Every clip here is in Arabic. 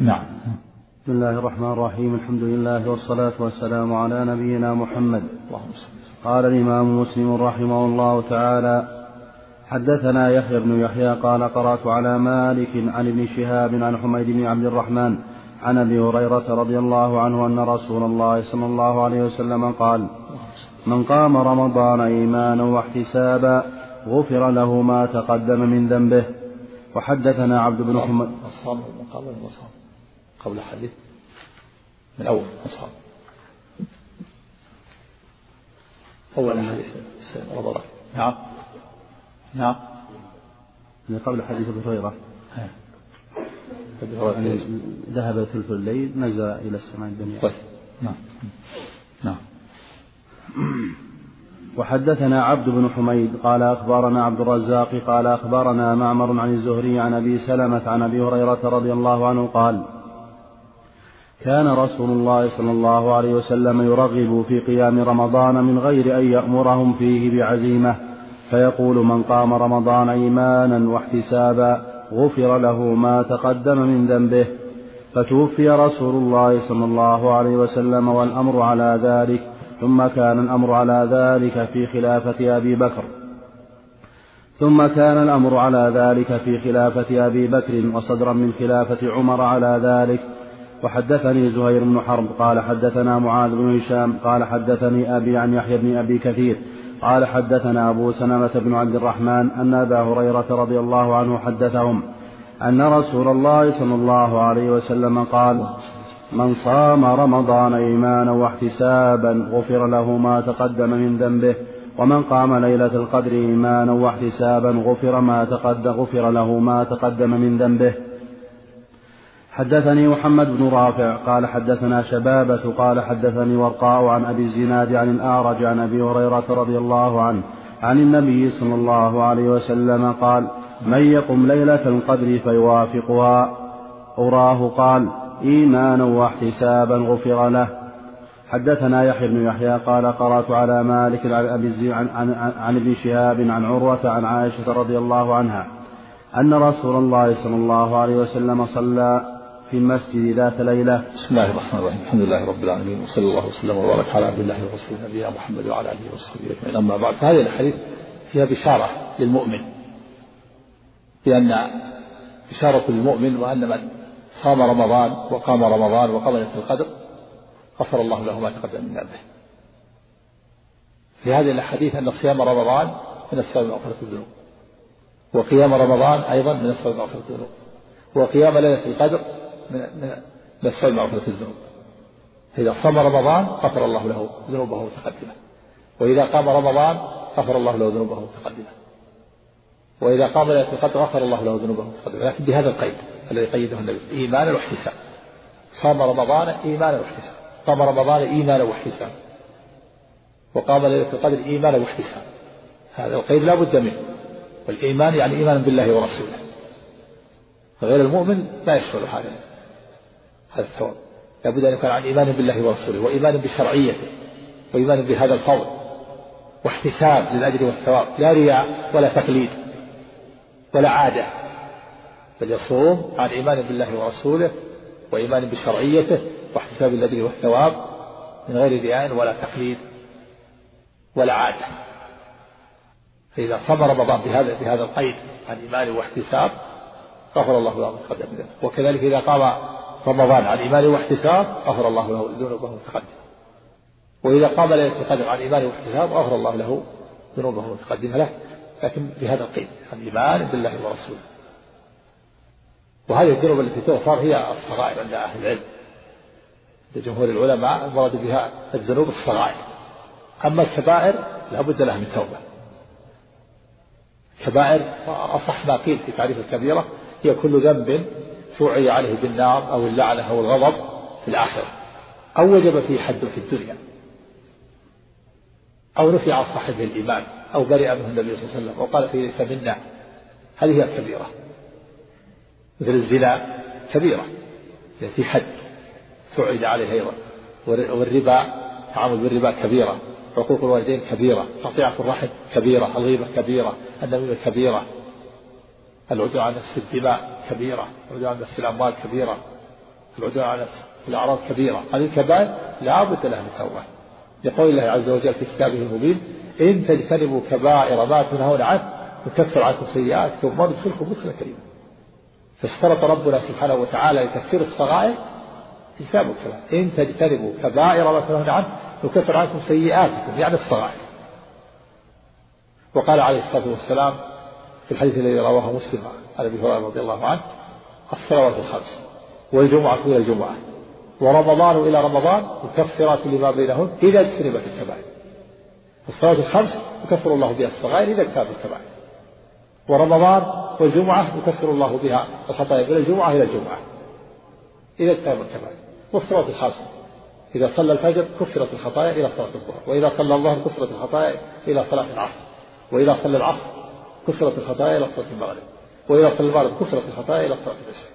نعم. بسم الله الرحمن الرحيم. الحمد لله والصلاة والسلام على نبينا محمد. اللهم صل قال الإمام مسلم رحمه الله تعالى حدثنا يحيى بن يحيى قال قرأت على مالك عن ابن شهاب عن حميد بن عبد الرحمن عن أبي هريرة رضي الله عنه أن رسول الله صلى الله عليه وسلم قال من قام رمضان إيمانا واحتسابا غفر له ما تقدم من ذنبه وحدثنا عبد بن من قبل ما صام قبل الحديث من أول صام أول حديث. رمضان نعم. نعم. من قبل حديث أبي هريرة. ذهب ثلث الليل نزل إلى السماء الدنيا. طيب. نعم. نعم. وحدثنا عبد بن حميد قال أخبرنا عبد الرزاق قال أخبرنا معمر عن الزهري عن أبي سلمة عن أبي هريرة رضي الله عنه قال كان رسول الله صلى الله عليه وسلم يرغب في قيام رمضان من غير أن يأمرهم فيه بعزيمة فيقول من قام رمضان إيمانا واحتسابا غفر له ما تقدم من ذنبه فتوفي رسول الله صلى الله عليه وسلم والأمر على ذلك. ثم كان الأمر على ذلك في خلافة أبي بكر. ثم كان الأمر على ذلك في خلافة أبي بكر وصدرا من خلافة عمر على ذلك. وحدثني زهير بن حرب قال حدثنا معاذ بن هشام قال حدثني أبي عن يحيى بن أبي كثير قال حدثنا أبو سلمة بن عبد الرحمن أن أبا هريرة رضي الله عنه حدثهم أن رسول الله صلى الله عليه وسلم قال من صام رمضان إيمانا واحتسابا غفر له ما تقدم من ذنبه ومن قام ليلة القدر إيمانا واحتسابا غفر ما تقدم غفر له ما تقدم من ذنبه. حدثني محمد بن رافع قال حدثنا شبابة قال حدثني ورقاء عن أبي الزناد عن الأعرج عن أبي هريرة رضي الله عنه عن النبي صلى الله عليه وسلم قال من يقم ليلة القدر فيوافقها. أراه قال إيمانا واحتسابا غفر له. حدثنا يحيى بن يحيى قال قرأت على مالك عن أبي عن, عن, ابن شهاب عن عروة عن عائشة رضي الله عنها أن رسول الله صلى الله عليه وسلم صلى في المسجد ذات ليلة. بسم الله الرحمن الرحيم. الحمد لله رب العالمين وصلى الله وسلم وبارك على عبد الله ورسوله نبينا محمد وعلى آله وصحبه أجمعين. أما بعد فهذه الأحاديث فيها بشارة للمؤمن بان بشارة للمؤمن وأن من صام رمضان وقام رمضان وقام ليلة القدر غفر الله له ما تقدم من ذنبه. في هذه الأحاديث أن صيام رمضان من السبب مغفره الذنوب وقيام رمضان أيضا من السبب مغفره الذنوب وقيام ليلة القدر من من السبب مغفرة الذنوب. فإذا صام رمضان غفر الله له ذنوبه المتقدمة وإذا قام رمضان غفر الله له ذنوبه المتقدمة وإذا قام ليلة القدر غفر الله له ذنوبه المتقدمة لكن بهذا القيد الذي قيده النبي. إيمانا واحتسابا صام رمضان إيمانا واحتسابا قام رمضان إيمانا واحتسابا وقام ليلة القدر إيمانا واحتسابا هذا القيد لا بد منه. والإيمان يعني إيمانا بالله ورسوله. غير المؤمن لا يشمل هذا. هذا الثواب. لابد أن يكون عن إيمان بالله ورسوله وإيمان بشرعيته وإيمان بهذا الفضل. واحتساب للأجر والثواب. لا رياء ولا تقليد ولا عادة. بل يصوم عن إيمان بالله ورسوله وإيمان بشرعيته واحتساب الأجر والثواب من غير رياء ولا تقليد ولا عادة. فإذا صام رمضان بهذا بهذا القيد عن إيمان واحتساب غفر الله له ما تقدم من وكذلك إذا قام رمضان عن إيمان واحتساب غفر الله له ذنوبه المتقدمة وإذا قام ليلة القدر عن إيمان واحتساب غفر الله له ذنوبه المتقدمة له لكن بهذا القيد عن إيمان بالله ورسوله. وهذه الذنوب التي تغفر هي الصغائر عند أهل العلم. لجمهور العلماء المراد بها الذنوب الصغائر. أما الكبائر لا بد لها من توبة. كبائر أصح ما قيل في تعريف الكبيرة هي كل ذنب سعي عليه بالنار أو اللعنة أو الغضب في الآخرة أو وجب فيه حد في الدنيا أو نفي عن صاحبه الإيمان أو برئ منه النبي صلى الله عليه وسلم وقال فيه ليس منا. هذه هي الكبيرة. مثل الزنا كبيرة في حد سعد عليه أيضا والربا تعامل بالربا كبيرة عقوق الوالدين كبيرة قطيعة الرحم كبيرة الغيبة كبيرة النميمة كبيرة العدوان على نفس الدماء كبيرة العدوان على نفس الأموال كبيرة العدوان على نفس الأعراض كبيرة. هذه الكبائر لا بد لها من توبة. يقول الله عز وجل في كتابه المبين إن تجتنبوا كبائر ما تنهون عنه نكفر عنكم سيئاتكم وندخلكم مدخلا كريما. فاشترط ربنا سبحانه وتعالى لتكفير الصغائر اجتناب الكبائر إن تجتنبوا كبائر ما تنهون عنه نكفر عنكم سيئاتكم يعني الصغائر. وقال عليه الصلاة والسلام في الحديث الذي رواه مسلم عن أبي هريرة رضي الله عنه الصلوات الخمس والجمعة إلى الجمعة. ورمضان إلى رمضان مكفرات لما بينهن إذا اجتنبت الكبائر. الصلاة الخمس يكفر الله بها الصغائر إذا اجتنبت الكبائر. ورمضان والجمعة يكفر الله بها الخطايا من الجمعة إلى الجمعة. إذا اجتنب الكبائر والصلاة الخمس إذا صلى الفجر كفرت الخطايا إلى صلاة الظهر. وإذا صلى الظهر كفرت الخطايا إلى صلاة العصر. وإذا صلى العصر كفرت الخطايا إلى صلاة المغرب. وإذا صلى المغرب كفرت الخطايا إلى صلاة العشاء.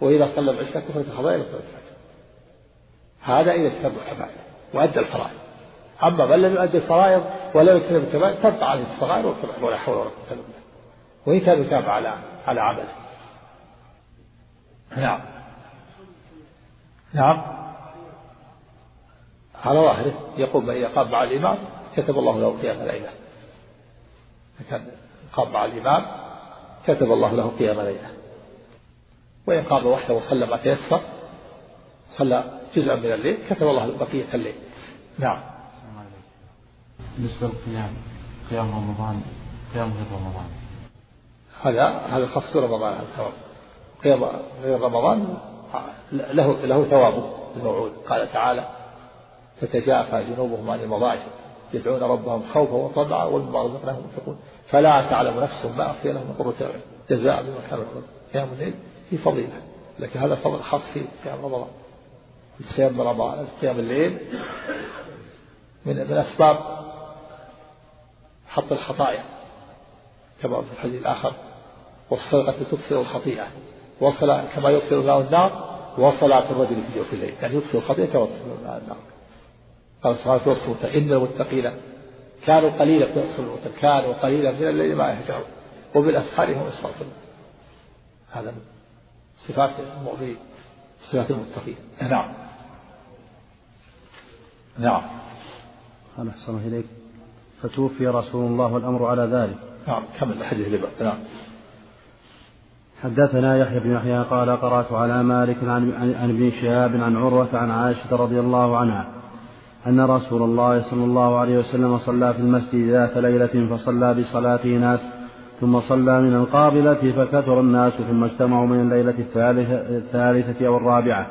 وإذا صلى العشاء كفرت الخطايا إلى صلاة الفجر هذا إذا اجتنب الكبائر وأدى الفرائض. أما من لم يؤدي الفرائض ولم يجتنب الكبائر تبقى عليه الصغائر ولا حول ولا قوة إلا بالله. وإن كان يتابع على على عمله. نعم. نعم. على ظاهره يقول من يقام مع الإمام كتب الله له قيام ليلة. كان قام مع الإمام كتب الله له قيام ليلة. وإن قام وحده وصلى ما تيسر صلى جزءا من الليل كتب الله بقية الليل. نعم. بالنسبة للقيام قيام رمضان قيام غير رمضان. هذا هذا خاص برمضان هذا ثواب. قيام غير رمضان له له ثوابه الموعود. قال تعالى تتجافى جنوبهم عن المضاجع يدعون ربهم خوفا وطمعا ومما رزقناهم ينفقون فلا تعلم نفس ما أخفي لهم من قرة أعين. جزاء بما كانوا يعملون. قيام الليل في فضيلة لكن هذا فضل خاص في قيام رمضان. صيام رمضان قيام الليل من من أسباب حط الخطايا كما في الحديث الآخر. والسرقة تطفئ الخطيئة وصل كما يطفئ الماء النار وصلاة الرجل في جوف الليل. يعني يطفئ الخطيئة كما تطفئ الماء النار. قال سبحانه وتعالى إن المتقين كانوا قليلا في كانوا قليلا من الليل ما يهجعون وبالأسحار هم يستغفرون. هذا من صفات المؤمنين صفات المتقين. نعم. نعم. قال أحسن إليك. فتوفي رسول الله والأمر على ذلك. نعم. كمل الحديث اللي بعد. نعم. حدثنا يحيى بن يحيى قال قرأت على مالك عن, عن ابن شهاب عن عروة عن عائشة رضي الله عنها أن رسول الله صلى الله عليه وسلم صلى في المسجد ذات ليلة فصلى بصلاته ناس ثم صلى من القابلة فكثر الناس ثم اجتمعوا من الليلة الثالثة, أو الرابعة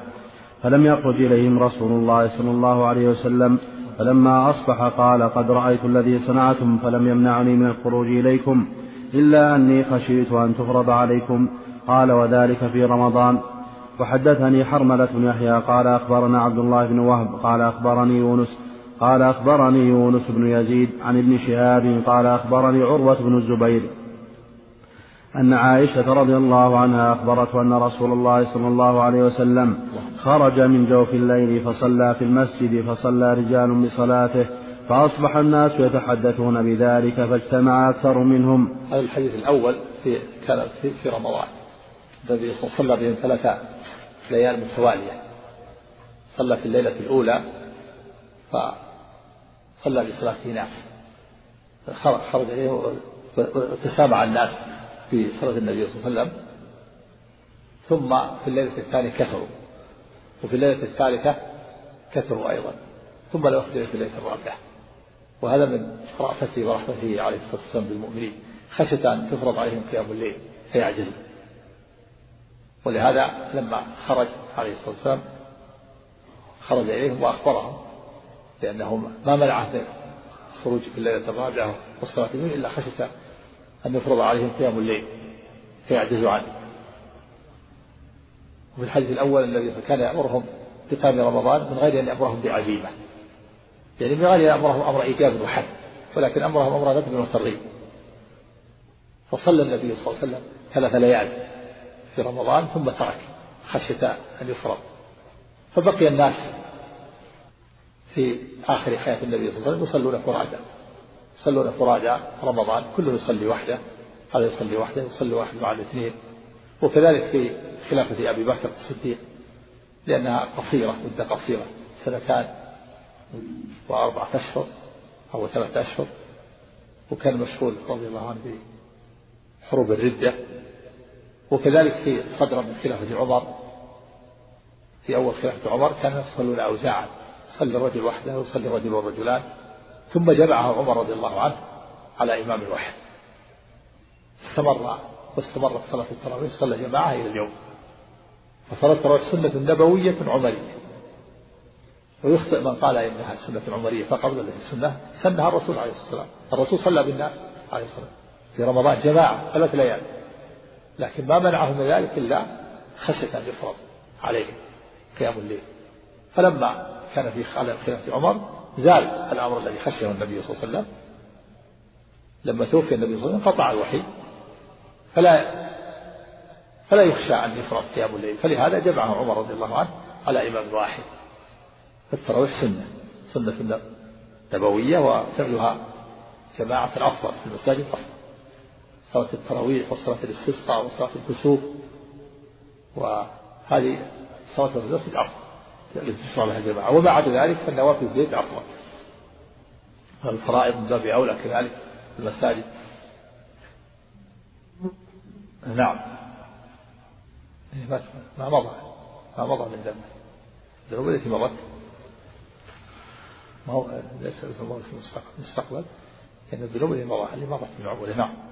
فلم يخرج إليهم رسول الله صلى الله عليه وسلم فلما أصبح قال قد رأيت الذي صنعتم فلم يمنعني من الخروج إليكم إلا أني خشيت أن تفرض عليكم. قال وذلك في رمضان. وحدثني حرملة بن يحيى. قال أخبرنا عبد الله بن وهب. قال أخبرني يونس. قال أخبرني يونس بن يزيد عن ابن شهاب. قال أخبرني عروة بن الزبير أن عائشة رضي الله عنها أخبرته أن رسول الله صلى الله عليه وسلم خرج من جوف الليل فصلى في المسجد فصلى رجال بصلاته فأصبح الناس يتحدثون بذلك فاجتمع أكثر منهم. هذا الحديث الأول في كان في, رمضان. النبي صلى بهم ثلاث ليال متوالية. صلى في الليلة الأولى فصلى بصلاة ناس خرج إليه وتسامع الناس في صلاة النبي صلى الله عليه وسلم. ثم في الليلة الثانية كثروا. وفي الليلة الثالثة كثروا أيضا. ثم يخرج في الليلة الرابعة. وهذا من رأفته ورحمته عليه الصلاة والسلام بالمؤمنين. خشية أن تفرض عليهم قيام الليل فيعجزوا. ولهذا لما خرج عليه الصلاة والسلام خرج إليهم وأخبرهم لأنه ما منعه من الخروج في الليلة الرابعة والصلاة إلا خشية أن يفرض عليهم قيام الليل فيعجزوا عنه. وفي الحديث الأول الذي كان يأمرهم بقيام رمضان من غير أن يأمرهم بعزيمة. يعني من غير أن يأمرهم أمر إيجاب وحسن ولكن أمرهم أمر ندب وترغيب فصلى النبي صلى الله عليه وسلم ثلاث ليال في رمضان ثم ترك خشية أن يفرض فبقي الناس في آخر حياة النبي صلى الله عليه وسلم يصلون فرادى. يصلون فرادى رمضان كله يصلي وحده هذا يصلي وحده يصلي واحد مع الاثنين وكذلك في خلافة أبي بكر الصديق لأنها قصيرة مدة قصيرة سنتان. وأربعة أشهر أو ثلاثة أشهر وكان مشغول رضي الله عنه بحروب الردة. وكذلك في صدر من خلافة عمر في أول خلافة عمر كان يصلون أوزاعا يصلي الرجل وحده ويصلي الرجل والرجلان. ثم جمعها عمر رضي الله عنه على إمام واحد. استمر واستمرت صلاة التراويح صلى جماعة إلى اليوم. فصلاة التراويح سنة نبوية عمرية. ويخطئ من قال إنها سنة عمرية فقط بل سنة سنها الرسول عليه الصلاة والسلام. الرسول صلى بالناس عليه الصلاة والسلام. في رمضان جماعة ثلاث ليال. لكن ما منعهم من ذلك إلا خشية أن يفرض عليهم قيام الليل. فلما كان في خلافة عمر زال الأمر الذي خشيه النبي صلى الله عليه وسلم. لما توفي النبي صلى الله عليه وسلم قطع الوحي. فلا فلا يخشى أن يفرض قيام الليل. فلهذا جمعه عمر رضي الله عنه على إمام واحد. فالتراويح سنة سنة نبوية وفعلها جماعة أفضل في المساجد أفضل صلاة التراويح وصلاة الاستسقاء وصلاة الكسوف. وهذه صلاة المسجد أفضل تشرع لها الجماعة وما عدا ذلك فالنوافل في البيت أفضل الفرائض من باب أولى كذلك المساجد. نعم. ما مضى. ما مضى من ذنبه. الذنوب التي مضت ما هو ليس المستقبل. لأن الذنوب اللي مضت من عمره نعم.